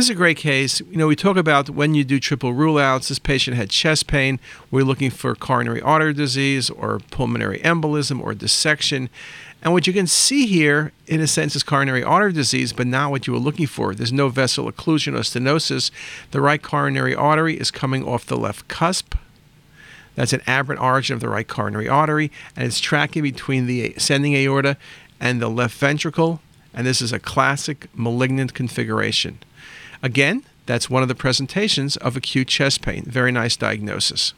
This is a great case. You know, we talk about when you do triple rule outs, this patient had chest pain. We're looking for coronary artery disease or pulmonary embolism or dissection. And what you can see here, in a sense, is coronary artery disease, but not what you were looking for. There's no vessel occlusion or stenosis. The right coronary artery is coming off the left cusp. That's an aberrant origin of the right coronary artery, and it's tracking between the ascending aorta and the left ventricle. And this is a classic malignant configuration. Again, that's one of the presentations of acute chest pain. Very nice diagnosis.